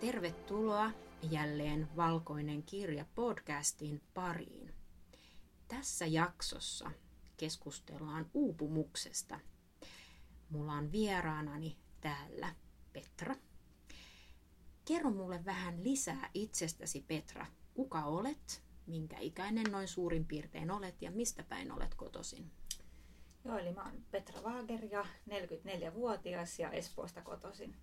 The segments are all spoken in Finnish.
Tervetuloa jälleen Valkoinen kirja podcastin pariin. Tässä jaksossa keskustellaan uupumuksesta. Mulla on vieraanani täällä Petra. Kerro mulle vähän lisää itsestäsi Petra. Kuka olet, minkä ikäinen noin suurin piirtein olet ja mistä päin olet kotoisin? Joo, eli mä oon Petra Waager ja 44-vuotias ja Espoosta kotoisin.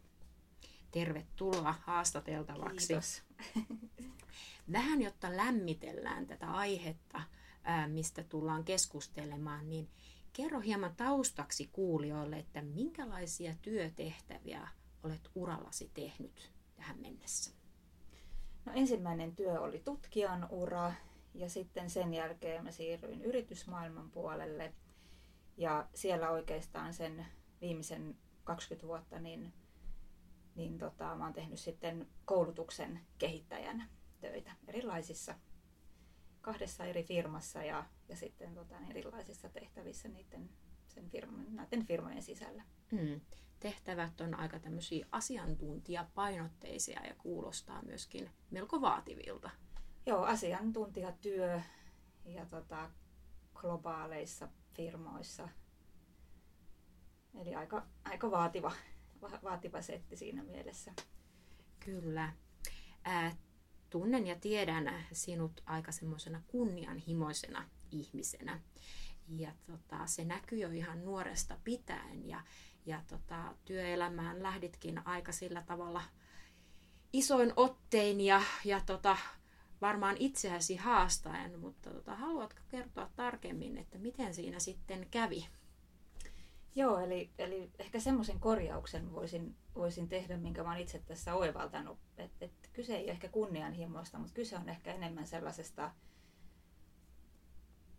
Tervetuloa haastateltavaksi. Kiitos. Vähän jotta lämmitellään tätä aihetta, mistä tullaan keskustelemaan, niin kerro hieman taustaksi kuulijoille, että minkälaisia työtehtäviä olet urallasi tehnyt tähän mennessä? No ensimmäinen työ oli tutkijan ura ja sitten sen jälkeen mä siirryin yritysmaailman puolelle – ja siellä oikeastaan sen viimeisen 20 vuotta niin, niin tota, mä oon tehnyt sitten koulutuksen kehittäjänä töitä erilaisissa kahdessa eri firmassa ja, ja sitten tota, erilaisissa tehtävissä niiden, sen firman, näiden firmojen sisällä. Hmm. Tehtävät on aika tämmöisiä asiantuntijapainotteisia ja kuulostaa myöskin melko vaativilta. Joo, asiantuntijatyö ja tota, globaaleissa firmoissa. Eli aika, aika vaativa, vaativa setti siinä mielessä. Kyllä. Tunnen ja tiedän sinut aika semmoisena kunnianhimoisena ihmisenä. Ja tota, se näkyy jo ihan nuoresta pitäen ja, ja tota, työelämään lähditkin aika sillä tavalla isoin ottein ja, ja tota, varmaan itseäsi haastaen, mutta tota, haluatko kertoa tarkemmin, että miten siinä sitten kävi? Joo, eli, eli ehkä semmoisen korjauksen voisin, voisin tehdä, minkä olen itse tässä oivaltanut. Että et kyse ei ole ehkä kunnianhimoista, mutta kyse on ehkä enemmän sellaisesta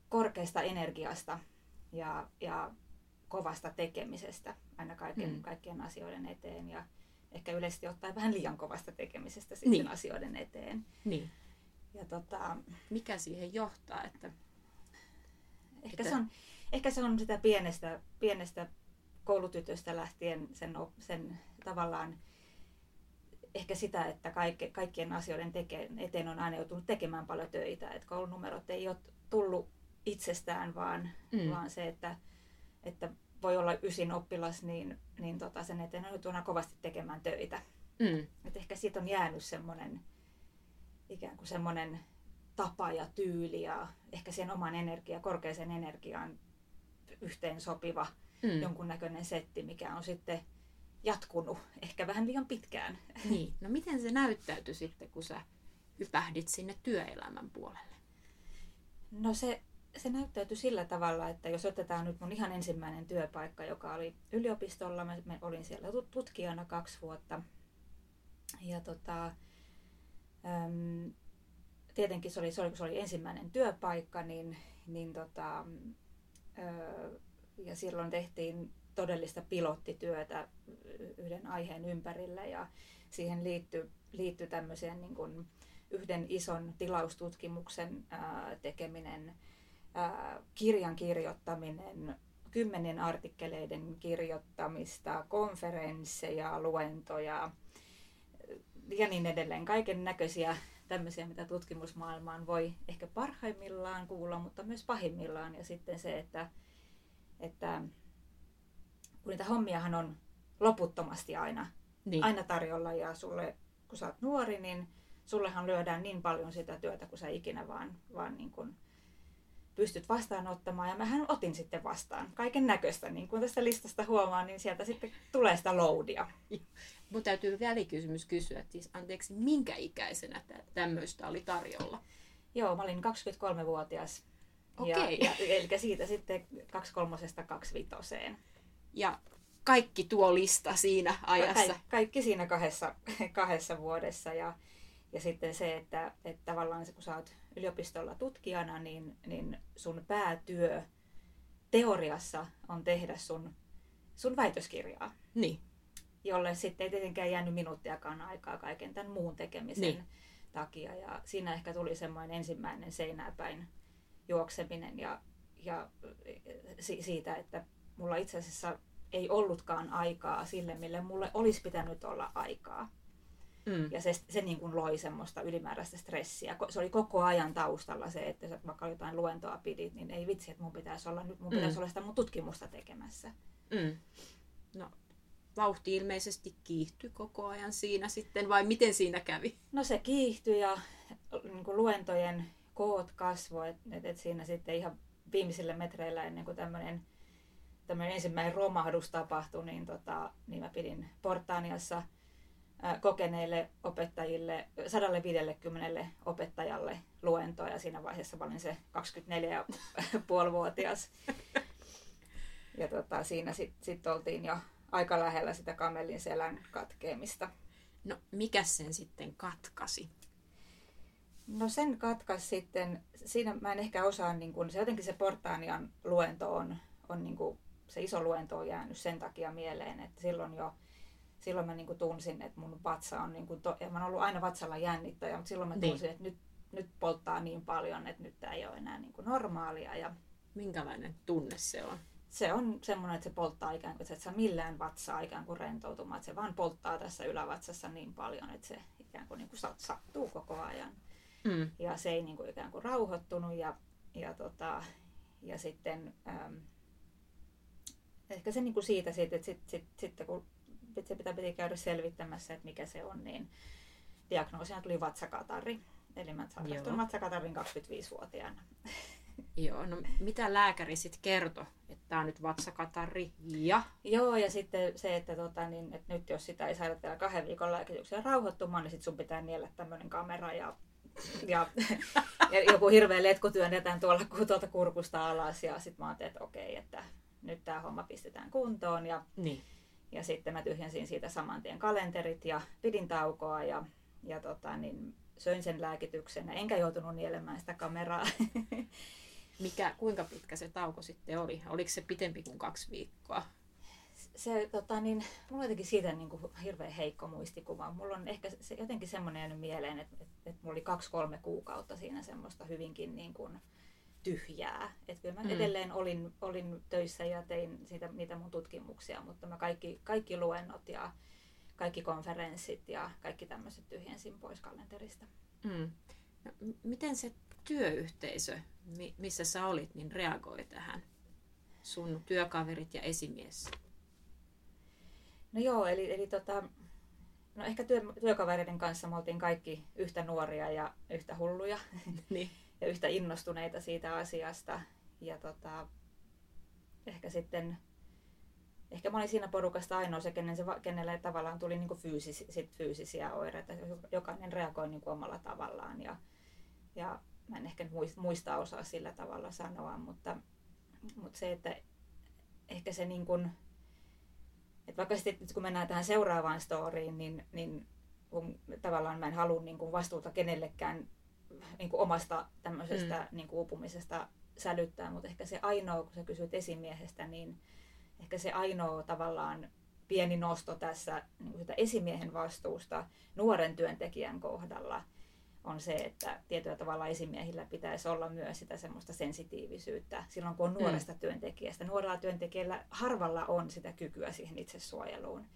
korkeasta energiasta ja, ja kovasta tekemisestä aina kaiken, mm. kaikkien asioiden eteen. Ja ehkä yleisesti ottaen vähän liian kovasta tekemisestä sitten niin. asioiden eteen. Niin. Ja tota, Mikä siihen johtaa? Että, ehkä, että... Se on, ehkä se on sitä pienestä, pienestä koulutytöstä lähtien sen, sen tavallaan ehkä sitä, että kaikke, kaikkien asioiden teke, eteen on aina joutunut tekemään paljon töitä. Että koulunumerot ei ole tullut itsestään, vaan, mm. vaan se, että, että voi olla ysin oppilas, niin, niin tota sen eteen on joutunut kovasti tekemään töitä. Mm. Et ehkä siitä on jäänyt semmoinen ikään kuin semmoinen tapa ja tyyli ja ehkä sen oman energia, korkeaseen energiaan yhteen sopiva mm. jonkunnäköinen setti, mikä on sitten jatkunut ehkä vähän liian pitkään. Niin, no miten se näyttäytyi sitten, kun sä hypähdit sinne työelämän puolelle? No se, se näyttäytyi sillä tavalla, että jos otetaan nyt mun ihan ensimmäinen työpaikka, joka oli yliopistolla, mä, mä olin siellä tutkijana kaksi vuotta. Ja tota, Öm, tietenkin se oli, se oli, kun se oli ensimmäinen työpaikka, niin, niin tota, ja silloin tehtiin todellista pilottityötä yhden aiheen ympärillä ja siihen liittyi, liittyi tämmöiseen niin kuin yhden ison tilaustutkimuksen tekeminen, kirjan kirjoittaminen, kymmenen artikkeleiden kirjoittamista, konferensseja, luentoja, ja niin edelleen. Kaiken näköisiä tämmöisiä, mitä tutkimusmaailmaan voi ehkä parhaimmillaan kuulla, mutta myös pahimmillaan. Ja sitten se, että, että kun niitä hommiahan on loputtomasti aina, niin. aina tarjolla ja sulle, kun sä oot nuori, niin sullehan lyödään niin paljon sitä työtä, kun sä ikinä vaan, vaan niin kuin pystyt vastaanottamaan. Ja mähän otin sitten vastaan kaiken näköistä, niin kuin tästä listasta huomaa, niin sieltä sitten tulee sitä loadia. Mun täytyy välikysymys kysyä, että siis anteeksi, minkä ikäisenä tämmöistä oli tarjolla? Joo, mä olin 23-vuotias. Okei. Ja, ja, eli siitä sitten 23 25 Ja kaikki tuo lista siinä ajassa? Ka- kaikki siinä kahdessa, kahdessa vuodessa. Ja, ja sitten se, että, että tavallaan se, kun sä oot yliopistolla tutkijana, niin, niin sun päätyö teoriassa on tehdä sun, sun väitöskirjaa. Niin jolle sitten ei tietenkään jäänyt minuuttiakaan aikaa kaiken tämän muun tekemisen niin. takia. Ja siinä ehkä tuli semmoinen ensimmäinen seinäpäin juokseminen ja, ja si- siitä, että mulla itse asiassa ei ollutkaan aikaa sille, mille mulle olisi pitänyt olla aikaa. Mm. Ja se, se niin kuin loi semmoista ylimääräistä stressiä. Se oli koko ajan taustalla se, että sä vaikka jotain luentoa pidit, niin ei vitsi, että mun pitäisi olla, nyt mun pitäisi mm. olla sitä mun tutkimusta tekemässä. Mm. No, vauhti ilmeisesti kiihtyi koko ajan siinä sitten, vai miten siinä kävi? No se kiihtyi ja niin kuin luentojen koot kasvoi, että et, et siinä sitten ihan viimeisillä metreillä ennen kuin tämmöinen tämmöinen ensimmäinen romahdus tapahtui, niin, tota, niin mä pidin Portaaniassa kokeneille opettajille, 150 opettajalle luentoa ja siinä vaiheessa mä olin se 24,5-vuotias. Ja tota, siinä sitten sit oltiin jo aika lähellä sitä kamelin selän katkeamista. No mikä sen sitten katkasi? No sen katkas sitten, siinä mä en ehkä osaa, niin kun, se jotenkin se Portaanian luento on, on niin kun, se iso luento on jäänyt sen takia mieleen, että silloin jo silloin mä niin tunsin, että mun vatsa on, niin kuin to, ja mä oon ollut aina vatsalla jännittäjä, mutta silloin mä niin. tunsin, niin. että nyt, nyt polttaa niin paljon, että nyt tämä ei ole enää niin kuin normaalia. Ja Minkälainen tunne se on? Se on semmoinen, että se polttaa ikään kuin, että et saa millään vatsaa ikään kuin rentoutumaan, että se vaan polttaa tässä ylävatsassa niin paljon, että se ikään kuin, niin kuin sattuu koko ajan. Mm. Ja se ei niin kuin ikään kuin rauhoittunut ja, ja, tota, ja sitten äm, ehkä se niin kuin siitä, siitä että sitten sit, sit, kun se pitää piti käydä selvittämässä, että mikä se on, niin diagnoosina tuli vatsakatarri. Eli mä sairastuin vatsakatarrin 25-vuotiaana. Joo, no mitä lääkäri sitten kertoi, että tämä on nyt vatsakatarri ja? Joo, ja sitten se, että, tota, niin, että nyt jos sitä ei saada täällä kahden viikon lääkityksiä rauhoittumaan, niin sitten sun pitää niellä tämmöinen kamera ja, ja, ja joku hirveä letku työnnetään tuolla tuolta kurkusta alas ja sitten mä ajattelin, että okei, että nyt tämä homma pistetään kuntoon ja niin. Ja sitten mä tyhjensin siitä saman tien kalenterit ja pidin taukoa ja, ja tota, niin söin sen lääkityksen. Enkä joutunut nielemään sitä kameraa. Mikä, kuinka pitkä se tauko sitten oli? Oliko se pitempi kuin kaksi viikkoa? Se, tota, niin, mulla on jotenkin siitä niin kuin, hirveän heikko muistikuva. Mulla on ehkä se, jotenkin semmoinen jäänyt mieleen, että, että, että mulla oli kaksi-kolme kuukautta siinä semmoista hyvinkin niin kuin, tyhjää. Että kyllä mä mm. edelleen olin, olin töissä ja tein siitä, niitä mun tutkimuksia, mutta mä kaikki, kaikki luennot ja kaikki konferenssit ja kaikki tämmöiset tyhjensin pois kalenterista. Mm. No, miten se työyhteisö, missä sä olit, niin reagoi tähän? Sun työkaverit ja esimies? No joo, eli, eli tota, no ehkä työ, työkavereiden kanssa me oltiin kaikki yhtä nuoria ja yhtä hulluja. niin ja yhtä innostuneita siitä asiasta. Ja tota, ehkä sitten, ehkä mä olin siinä porukasta ainoa se, kenen se, kenelle tavallaan tuli niin fyysis, sit fyysisiä oireita. Jokainen reagoi niin kuin omalla tavallaan ja, ja mä en ehkä muista osaa sillä tavalla sanoa, mutta, mutta se, että ehkä se niin kuin, että vaikka sitten kun mennään tähän seuraavaan storyin, niin, niin kun tavallaan mä en halua niin kuin vastuuta kenellekään niin kuin omasta tämmöisestä mm. niin kuin uupumisesta sälyttää, mutta ehkä se ainoa, kun sä kysyt esimiehestä, niin ehkä se ainoa tavallaan pieni nosto tässä niin kuin sitä esimiehen vastuusta nuoren työntekijän kohdalla on se, että tietyllä tavalla esimiehillä pitäisi olla myös sitä semmoista sensitiivisyyttä silloin, kun on mm. nuoresta mm. työntekijästä. Nuorella työntekijällä harvalla on sitä kykyä siihen itsesuojeluun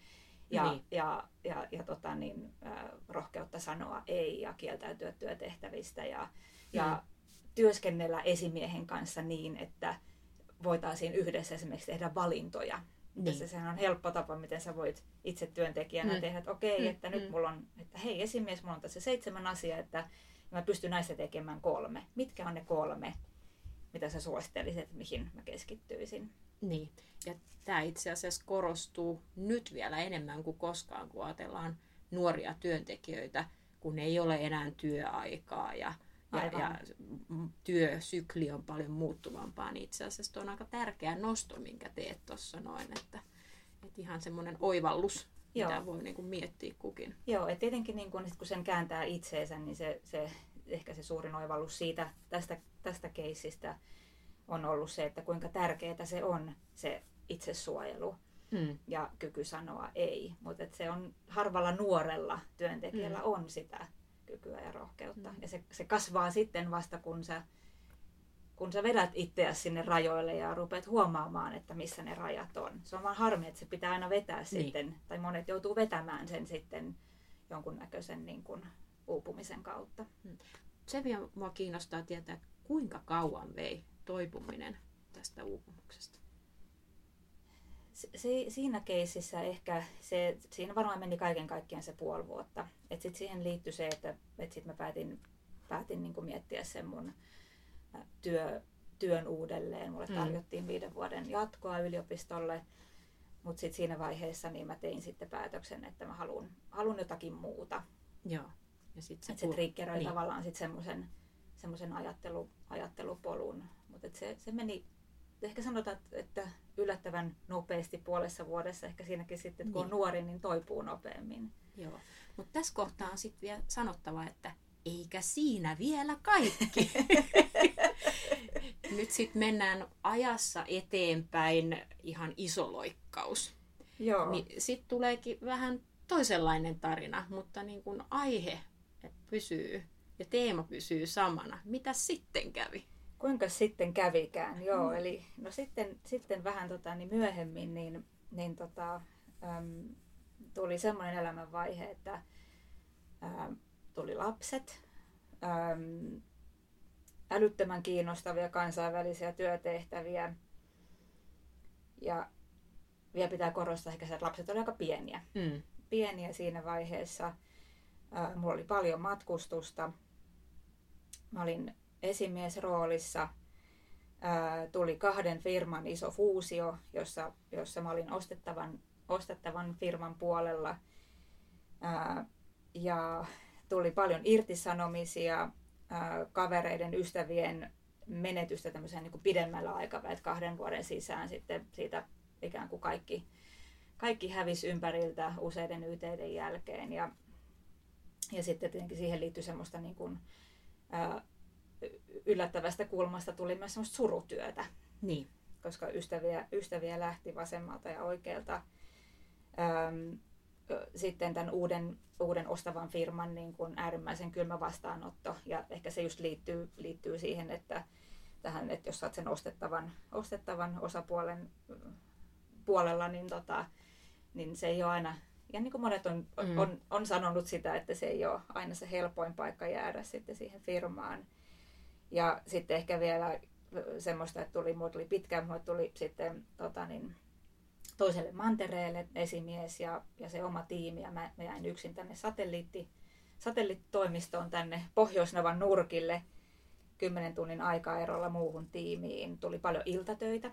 ja, niin. ja, ja, ja tota, niin, äh, rohkeutta sanoa ei ja kieltäytyä työtehtävistä ja, ja mm. työskennellä esimiehen kanssa niin, että voitaisiin yhdessä esimerkiksi tehdä valintoja. Niin. Tässä sehän on helppo tapa, miten sä voit itse työntekijänä mm. tehdä, että okei, okay, mm. että nyt mm. mulla on, että hei esimies, mulla on tässä seitsemän asiaa, että mä pystyn näistä tekemään kolme. Mitkä on ne kolme, mitä sä suosittelisit, että mihin mä keskittyisin? Niin, ja tämä itse asiassa korostuu nyt vielä enemmän kuin koskaan, kun ajatellaan nuoria työntekijöitä, kun ei ole enää työaikaa ja, ja, ja työsykli on paljon muuttuvampaa, niin itse asiassa on aika tärkeä nosto, minkä teet tuossa noin, että, että ihan semmoinen oivallus, Joo. mitä voi niin kuin miettiä kukin. Joo, että tietenkin niin kun, kun sen kääntää itseensä, niin se, se ehkä se suurin oivallus siitä, tästä, tästä keisistä on ollut se, että kuinka tärkeää se on se itsesuojelu mm. ja kyky sanoa ei. Mutta se on harvalla nuorella työntekijällä mm. on sitä kykyä ja rohkeutta. Mm. Ja se, se kasvaa sitten vasta, kun sä, kun sä vedät itseäsi sinne rajoille ja rupeat huomaamaan, että missä ne rajat on. Se on vaan harmi, että se pitää aina vetää niin. sitten, tai monet joutuu vetämään sen sitten jonkunnäköisen niin kuin uupumisen kautta. Se vielä mua kiinnostaa tietää, kuinka kauan vei toipuminen tästä uupumuksesta? Se, siinä keississä ehkä, se, siinä varmaan meni kaiken kaikkiaan se puoli vuotta. Et sit siihen liittyi se, että et sit mä päätin, päätin niin miettiä sen mun työ, työn uudelleen. Mulle mm. tarjottiin viiden vuoden jatkoa yliopistolle, mutta sitten siinä vaiheessa niin mä tein sitten päätöksen, että mä haluan, haluan jotakin muuta. Joo. Ja sit se, se triggeroi niin. tavallaan sitten semmoisen semmoisen ajattelu, ajattelupolun. Mutta se, se meni, ehkä sanotaan, että yllättävän nopeasti puolessa vuodessa. Ehkä siinäkin sitten, että kun niin. on nuori, niin toipuu nopeammin. Joo. Mutta tässä kohtaa on sitten vielä sanottava, että eikä siinä vielä kaikki. Nyt sitten mennään ajassa eteenpäin ihan iso loikkaus. Joo. Niin sitten tuleekin vähän toisenlainen tarina, mutta niin kun aihe pysyy ja teema pysyy samana. Mitä sitten kävi? Kuinka sitten kävikään? Joo, mm. eli no sitten, sitten vähän tota, niin myöhemmin niin, niin tota, äm, tuli semmoinen elämänvaihe, että äm, tuli lapset, äm, älyttömän kiinnostavia kansainvälisiä työtehtäviä. Ja vielä pitää korostaa ehkä, että lapset olivat aika pieniä. Mm. Pieniä siinä vaiheessa. Mulla oli paljon matkustusta. Mä olin esimiesroolissa. Tuli kahden firman iso fuusio, jossa, jossa mä olin ostettavan, ostettavan firman puolella. Ja tuli paljon irtisanomisia, kavereiden, ystävien menetystä tämmöisen niin pidemmällä aikavälillä, kahden vuoden sisään sitten siitä ikään kuin kaikki, kaikki hävisi ympäriltä useiden yteiden jälkeen. Ja, ja sitten tietenkin siihen liittyi semmoista niin kuin, ää, yllättävästä kulmasta tuli myös semmoista surutyötä. Niin. Koska ystäviä, ystäviä lähti vasemmalta ja oikealta. Ähm, sitten tämän uuden, uuden ostavan firman niin kuin äärimmäisen kylmä vastaanotto. Ja ehkä se just liittyy, liittyy siihen, että tähän, että jos saat sen ostettavan, ostettavan osapuolen puolella, niin, tota, niin se ei ole aina, ja niin kuin monet on, mm. on, on sanonut sitä, että se ei ole aina se helpoin paikka jäädä sitten siihen firmaan. Ja sitten ehkä vielä semmoista, että tuli, tuli pitkään, mutta tuli sitten tota niin, toiselle mantereelle esimies ja, ja se oma tiimi ja mä, mä jäin yksin tänne satelliitti, satelliittitoimistoon tänne Pohjoisnavan nurkille 10 tunnin aikaerolla muuhun tiimiin. Tuli paljon iltatöitä.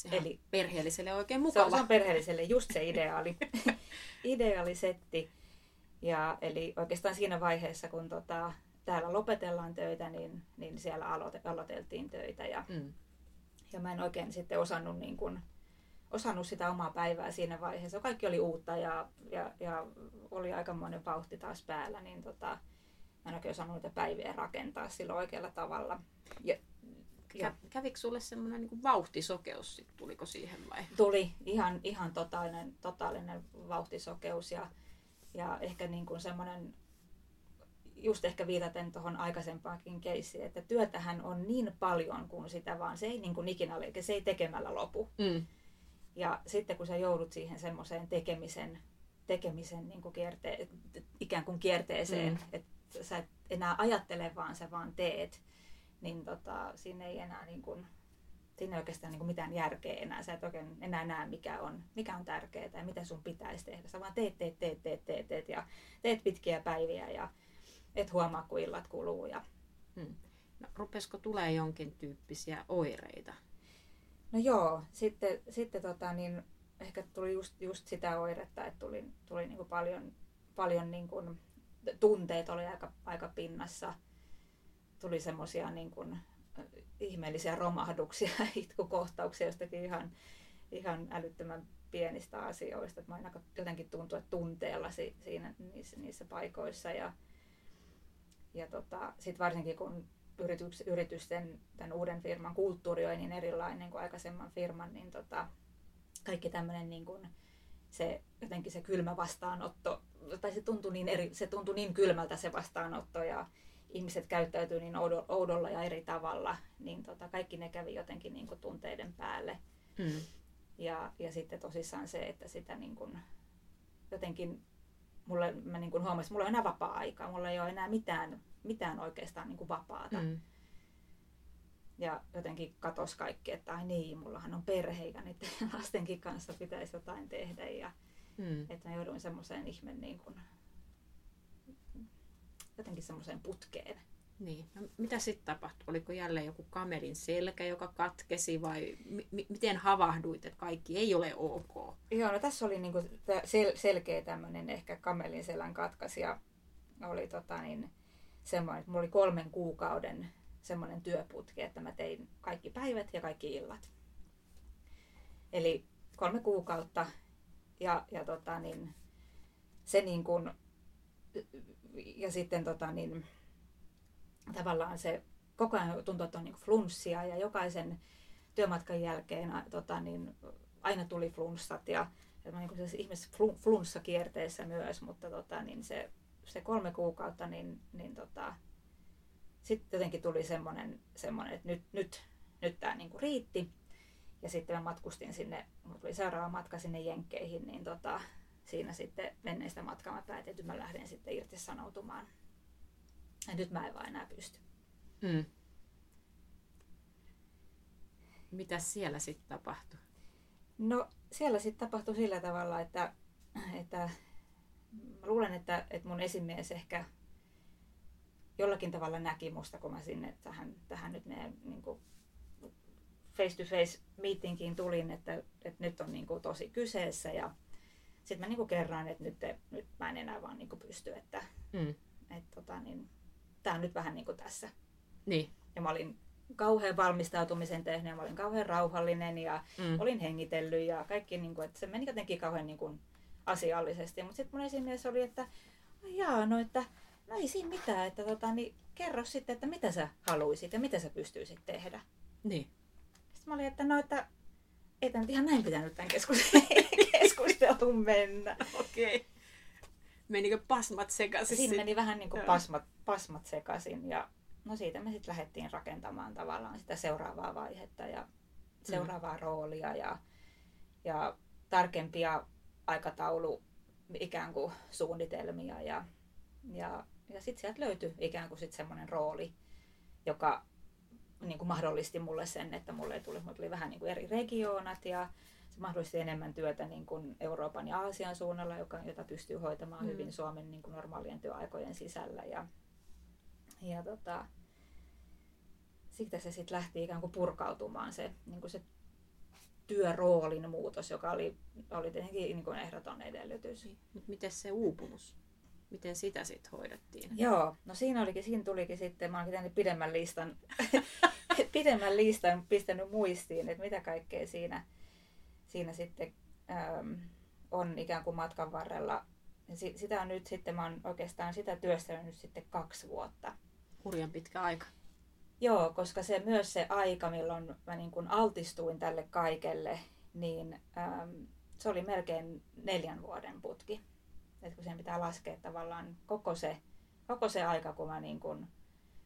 Sehän Eli perheelliselle oikein mukava. Se on, se on perheelliselle just se ideaali, ideaali setti. Ja, eli oikeastaan siinä vaiheessa, kun tota, täällä lopetellaan töitä, niin, niin siellä aloite, aloiteltiin töitä. Ja, mm. ja mä en oikein sitten osannut niin kuin, osannut sitä omaa päivää siinä vaiheessa. Kaikki oli uutta ja, ja, ja oli aikamoinen vauhti taas päällä, niin tota, mä en oikein osannut niitä päiviä rakentaa sillä oikealla tavalla. Ja, ja, Kävikö sulle semmoinen niin vauhtisokeus, sit, tuliko siihen vai? Tuli ihan, ihan totaalinen, totaalinen vauhtisokeus ja, ja ehkä niin kuin semmoinen, just ehkä viitaten tuohon aikaisempaankin keissiin, että työtähän on niin paljon kuin sitä vaan, se ei niin kuin ikinä ole, se ei tekemällä lopu. Mm. Ja sitten kun sä joudut siihen semmoiseen tekemisen, tekemisen niin kuin kierte, ikään kuin kierteeseen, mm. että sä et enää ajattele, vaan sä vaan teet, niin tota, siinä ei enää niin kuin, siinä ei oikeastaan niin kuin mitään järkeä enää. Sä et oikein enää näe, mikä on, mikä on tärkeää ja mitä sun pitäisi tehdä. Sä vaan teet, teet, teet, teet, teet, teet ja teet pitkiä päiviä ja et huomaa, kun illat kuluu. Ja... Hmm. No, rupesiko tulee jonkin tyyppisiä oireita No joo, sitten, sitten tota, niin ehkä tuli just, just sitä oiretta, että tuli, tuli niin kuin paljon, paljon niin kuin, tunteet oli aika, aika pinnassa. Tuli semmoisia niin kuin, ihmeellisiä romahduksia, itkukohtauksia jostakin ihan, ihan älyttömän pienistä asioista. Mä aina jotenkin tuntuu, että tunteella siinä, niissä, niissä paikoissa. Ja, ja tota, sitten varsinkin kun yrityks, yritysten, tämän uuden firman kulttuuri on niin erilainen kuin aikaisemman firman, niin tota, kaikki tämmöinen niin kuin se, jotenkin se kylmä vastaanotto, tai se tuntui niin, eri, se tuntui niin kylmältä se vastaanotto ja ihmiset käyttäytyy niin oudolla ja eri tavalla, niin tota, kaikki ne kävi jotenkin niin kuin tunteiden päälle. Hmm. Ja, ja sitten tosissaan se, että sitä niin kuin, jotenkin mulle, mä niin kuin huomasin, että mulla ei ole enää vapaa-aikaa, mulla ei ole enää mitään, mitään oikeastaan niin kuin vapaata. Mm. Ja jotenkin katos kaikki, että ai niin, mullahan on perhe ja niiden lastenkin kanssa pitäisi jotain tehdä. Ja mm. että mä jouduin semmoiseen ihme niin kuin, jotenkin semmoiseen putkeen. Niin. No, mitä sitten tapahtui? Oliko jälleen joku kamelin selkä, joka katkesi vai m- miten havahduit, että kaikki ei ole ok? Joo, no tässä oli niinku sel- selkeä tämmöinen ehkä kamelin selän katkasi ja oli tota niin, semmoinen, että mulla oli kolmen kuukauden semmoinen työputki, että mä tein kaikki päivät ja kaikki illat. Eli kolme kuukautta ja, ja tota niin, se niin kuin, ja sitten tota niin, tavallaan se koko ajan tuntuu, että on niin flunssia ja jokaisen työmatkan jälkeen tota, niin aina tuli flunssat ja, mä niin kuin ihmis flunssakierteessä myös, mutta tota, niin se, se kolme kuukautta, niin, niin tota, sitten jotenkin tuli semmoinen, semmoinen että nyt, nyt, nyt tämä niin riitti. Ja sitten mä matkustin sinne, mulla tuli seuraava matka sinne Jenkkeihin, niin tota, siinä sitten menneistä matkaa mä päätin, että mä lähden sitten irtisanoutumaan ja nyt mä en vaan enää pysty. Mm. Mitä siellä sitten tapahtui? No siellä sitten tapahtui sillä tavalla, että, että mä luulen, että, että mun esimies ehkä jollakin tavalla näki musta, kun mä sinne tähän, tähän nyt meidän niin face-to-face meetingiin tulin, että, että nyt on niin kuin tosi kyseessä ja sitten mä niin kuin kerran, että nyt, nyt mä en enää vaan niin kuin pysty, että, mm. että tota, niin, tämä on nyt vähän niin kuin tässä. Niin. Ja mä olin kauhean valmistautumisen tehnyt ja mä olin kauhean rauhallinen ja mm. olin hengitellyt ja kaikki, niin kuin, että se meni jotenkin kauhean niin kuin asiallisesti. Mutta sitten mun esimies oli, että jaa, no että no ei siinä mitään, että tota, niin kerro sitten, että mitä sä haluaisit ja mitä sä pystyisit tehdä. Niin. Sitten mä olin, että no, että ei tämä nyt ihan näin pitänyt tämän keskustelun mennä. Okei. Okay menikö pasmat sekaisin? Siinä meni vähän niin kuin pasmat, pasmat sekaisin ja no siitä me sitten lähdettiin rakentamaan tavallaan sitä seuraavaa vaihetta ja seuraavaa mm. roolia ja, ja tarkempia aikataulu ikään kuin suunnitelmia ja, ja, ja sitten sieltä löytyi ikään kuin sitten semmoinen rooli, joka niin kuin mahdollisti mulle sen, että mulle tuli, mulle tuli vähän niin kuin eri regioonat ja mahdollisesti enemmän työtä niin kuin Euroopan ja Aasian suunnalla, joka, jota pystyy hoitamaan mm. hyvin Suomen niin kuin normaalien työaikojen sisällä. Ja, ja tota, siitä se sitten lähti ikään kuin purkautumaan se, niin kuin se työroolin muutos, joka oli, oli tietenkin niin kuin ehdoton edellytys. Niin. Miten se uupumus? Miten sitä sitten hoidettiin? Joo, no siinä, olikin, siinä tulikin sitten, mä oonkin tehnyt pidemmän listan, pidemmän listan pistänyt muistiin, että mitä kaikkea siinä, siinä sitten ähm, on ikään kuin matkan varrella. Sitä on nyt sitten, mä oon oikeastaan sitä työstänyt nyt sitten kaksi vuotta. Hurjan pitkä aika. Joo, koska se myös se aika, milloin mä niin kuin altistuin tälle kaikelle, niin ähm, se oli melkein neljän vuoden putki. Et kun sen pitää laskea tavallaan koko se, koko se aika, kun mä niin kuin,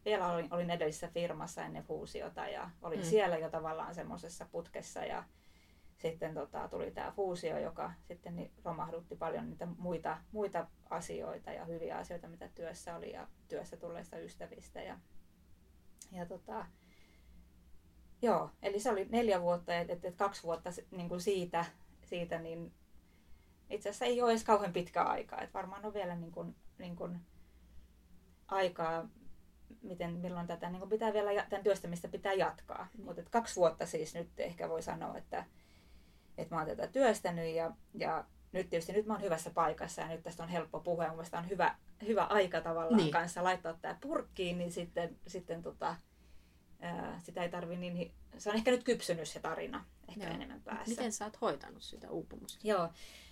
vielä olin, olin edellisessä firmassa ennen fuusiota ja olin mm. siellä jo tavallaan semmoisessa putkessa ja sitten tota, tuli tämä fuusio, joka sitten niin romahdutti paljon niitä muita, muita asioita ja hyviä asioita, mitä työssä oli ja työssä tulleista ystävistä. Ja, ja tota, joo, eli se oli neljä vuotta, että et, et kaksi vuotta niin kuin siitä, siitä niin itse asiassa ei ole edes kauhean pitkä aikaa. Et varmaan on vielä niin kuin, niin kuin aikaa, miten, milloin tätä niin kuin pitää vielä, tämän työstämistä pitää jatkaa. Mm. Mutta kaksi vuotta siis nyt ehkä voi sanoa, että, että mä oon tätä työstänyt ja, ja nyt tietysti nyt mä oon hyvässä paikassa ja nyt tästä on helppo puhua. Mun mielestä on hyvä, hyvä aika tavallaan niin. kanssa laittaa tämä purkkiin, niin sitten, sitten tota, ää, sitä ei tarvi niin, se on ehkä nyt kypsynyt se tarina ehkä Joo. enemmän päässä. Miten sä oot hoitanut sitä uupumusta? Joo,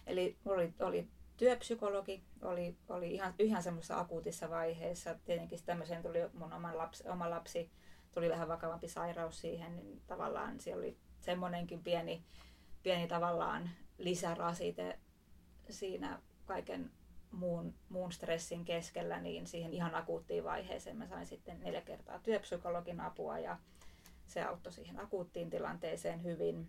eli mulla oli, oli työpsykologi, oli, oli ihan, ihan semmoisessa akuutissa vaiheessa. Tietenkin tämmöiseen tuli mun oma lapsi, oma lapsi, tuli vähän vakavampi sairaus siihen, niin tavallaan siellä oli semmoinenkin pieni pieni tavallaan lisärasite siinä kaiken muun, muun stressin keskellä, niin siihen ihan akuuttiin vaiheeseen mä sain sitten neljä kertaa työpsykologin apua ja se auttoi siihen akuuttiin tilanteeseen hyvin.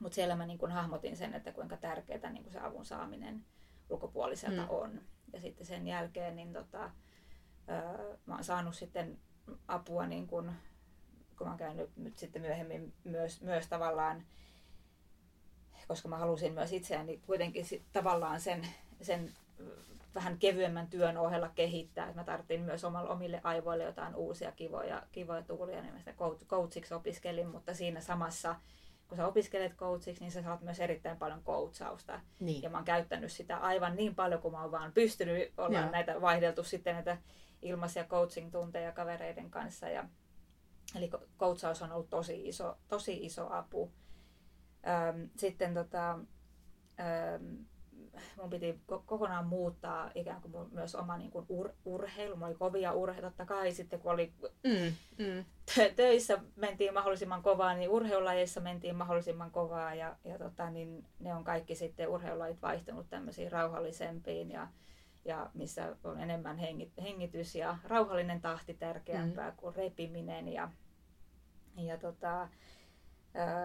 Mutta siellä mä niin kun hahmotin sen, että kuinka tärkeää niin kun se avun saaminen ulkopuoliselta mm. on. Ja sitten sen jälkeen niin tota, öö, mä oon saanut sitten apua, niin kun, kun mä oon käynyt nyt sitten myöhemmin myös, myös tavallaan, koska mä halusin myös itseäni kuitenkin sit tavallaan sen, sen vähän kevyemmän työn ohella kehittää. Mä tarvitsin myös omille aivoille jotain uusia kivoja, kivoja tuulia, niin mä sitä coachiksi opiskelin, mutta siinä samassa kun sä opiskelet coachiksi, niin sä saat myös erittäin paljon coachausta. Niin. Ja mä oon käyttänyt sitä aivan niin paljon, kuin mä oon vaan pystynyt olla Joo. näitä vaihdeltu sitten näitä ilmaisia coaching-tunteja kavereiden kanssa. Ja, eli coachaus on ollut tosi iso, tosi iso apu. Öm, sitten tota, öm, mun piti kokonaan muuttaa ikään kuin myös oma niin kuin ur, urheilu. Mulla oli kovia urheilu, totta kai sitten kun oli mm, mm. töissä mentiin mahdollisimman kovaa, niin urheilulajeissa mentiin mahdollisimman kovaa ja, ja tota, niin ne on kaikki sitten urheilulajit vaihtunut tämmöisiin rauhallisempiin ja, ja missä on enemmän hengitys ja rauhallinen tahti tärkeämpää mm. kuin repiminen ja, ja tota,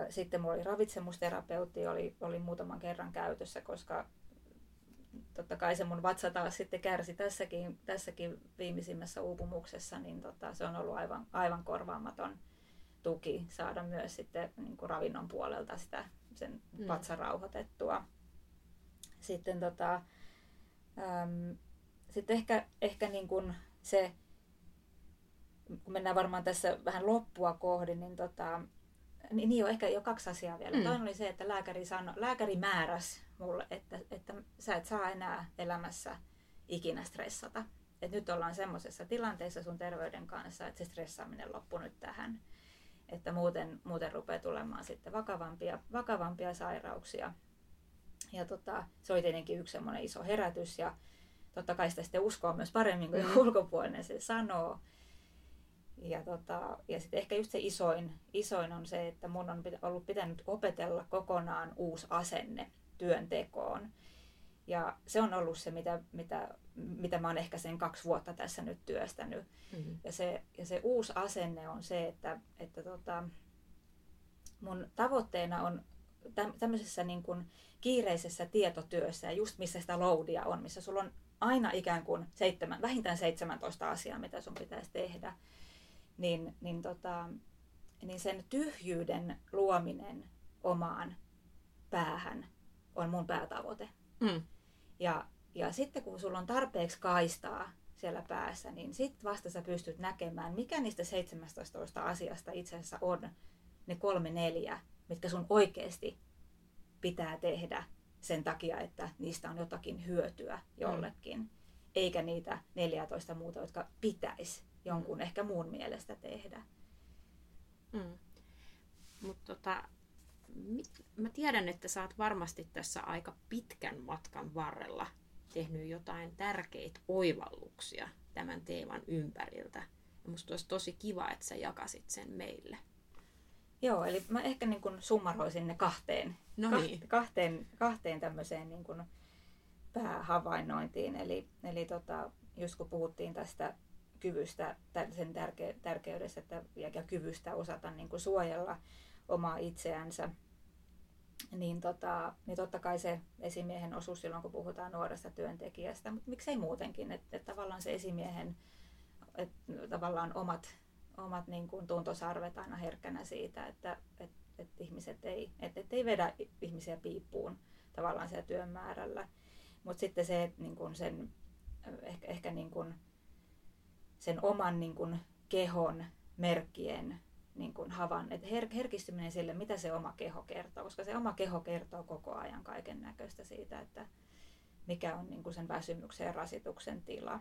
sitten mulla oli ravitsemusterapeutti, oli, oli muutaman kerran käytössä, koska totta kai se mun vatsa taas sitten kärsi tässäkin, tässäkin viimeisimmässä uupumuksessa, niin tota, se on ollut aivan, aivan korvaamaton tuki saada myös sitten niin kuin ravinnon puolelta sitä sen mm. vatsan rauhoitettua. Sitten, tota, äm, sitten ehkä, ehkä niin kuin se, kun mennään varmaan tässä vähän loppua kohdin, niin tota, niin, niin on ehkä jo kaksi asiaa vielä. Mm. Toinen oli se, että lääkäri, sano, lääkäri määräsi mulle, että, että sä et saa enää elämässä ikinä stressata. Et nyt ollaan semmoisessa tilanteessa sun terveyden kanssa, että se stressaaminen loppui nyt tähän. Että muuten, muuten rupeaa tulemaan sitten vakavampia, vakavampia sairauksia. Ja tota, se oli tietenkin yksi semmoinen iso herätys ja totta kai sitä sitten uskoo myös paremmin kuin mm. ulkopuolinen se sanoo. Ja, tota, ja sitten ehkä just se isoin, isoin on se, että mun on ollut pitänyt opetella kokonaan uusi asenne työntekoon. Ja se on ollut se, mitä, mitä, mitä mä oon ehkä sen kaksi vuotta tässä nyt työstänyt. Mm-hmm. Ja, se, ja se uusi asenne on se, että, että tota, mun tavoitteena on tämmöisessä niin kuin kiireisessä tietotyössä, just missä sitä loadia on, missä sulla on aina ikään kuin seitsemän, vähintään 17 asiaa, mitä sun pitäisi tehdä, niin, niin, tota, niin sen tyhjyyden luominen omaan päähän on mun päätavoite. Mm. Ja, ja sitten kun sulla on tarpeeksi kaistaa siellä päässä, niin sitten vasta sä pystyt näkemään, mikä niistä 17 asiasta itse asiassa on ne kolme neljä, mitkä sun oikeasti pitää tehdä sen takia, että niistä on jotakin hyötyä jollekin. Mm. Eikä niitä 14 muuta, jotka pitäisi jonkun ehkä muun mielestä tehdä. Mm. Mutta tota, mä tiedän, että sä oot varmasti tässä aika pitkän matkan varrella tehnyt jotain tärkeitä oivalluksia tämän teeman ympäriltä. Ja musta olisi tosi kiva, että sä jakasit sen meille. Joo, eli mä ehkä niin kuin summaroisin ne kahteen, no niin. kahteen, kahteen tämmöiseen niin kuin päähavainnointiin. Eli, eli tota, just kun puhuttiin tästä kyvystä, sen tärke, tärkeydestä että, ja kyvystä osata niin kuin suojella omaa itseänsä, niin, tota, niin totta kai se esimiehen osuus silloin, kun puhutaan nuoresta työntekijästä, mutta miksei muutenkin, että, että tavallaan se esimiehen, että tavallaan omat, omat niin kuin tuntosarvet aina herkkänä siitä, että, että, että ihmiset ei, että, että ei vedä ihmisiä piippuun tavallaan siellä työn määrällä. Mutta sitten se, että niin sen, ehkä, ehkä niin kuin sen oman niin kuin kehon merkkien niin kuin havan, että her, herkistyminen sille, mitä se oma keho kertoo, koska se oma keho kertoo koko ajan kaiken näköistä siitä, että mikä on niin kuin sen väsymyksen ja rasituksen tila.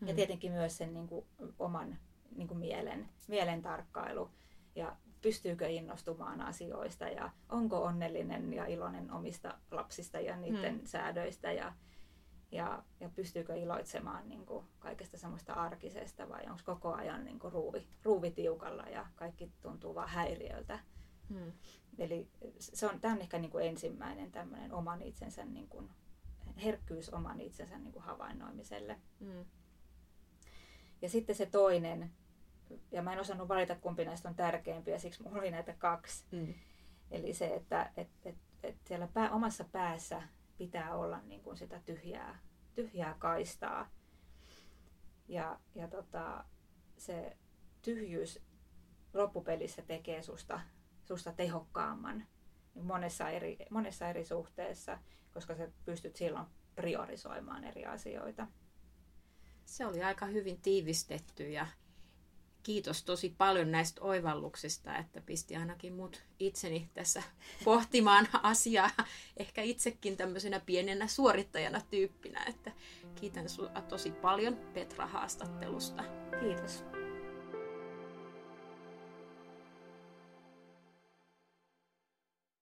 Hmm. Ja tietenkin myös sen niin kuin, oman niin kuin mielen, mielen tarkkailu ja pystyykö innostumaan asioista ja onko onnellinen ja iloinen omista lapsista ja niiden hmm. säädöistä ja ja, ja pystyykö iloitsemaan niin kuin kaikesta semmoista arkisesta vai onko koko ajan niin kuin ruuvi, ruuvi tiukalla ja kaikki tuntuu vaan häiriöltä. Hmm. Eli se on, tämä on ehkä niin kuin ensimmäinen tämmöinen oman itsensä, niin kuin, herkkyys oman itsensä niin kuin havainnoimiselle. Hmm. Ja sitten se toinen, ja mä en osannut valita kumpi näistä on tärkeimpiä, siksi mulla oli näitä kaksi. Hmm. Eli se, että et, et, et siellä pää, omassa päässä pitää olla niin kuin sitä tyhjää, tyhjää kaistaa. Ja, ja tota, se tyhjyys loppupelissä tekee susta, susta tehokkaamman monessa eri, monessa eri suhteessa, koska sä pystyt silloin priorisoimaan eri asioita. Se oli aika hyvin tiivistetty ja kiitos tosi paljon näistä oivalluksista, että pisti ainakin mut itseni tässä pohtimaan asiaa, ehkä itsekin tämmöisenä pienenä suorittajana tyyppinä, että kiitän sinua tosi paljon Petra haastattelusta. Kiitos.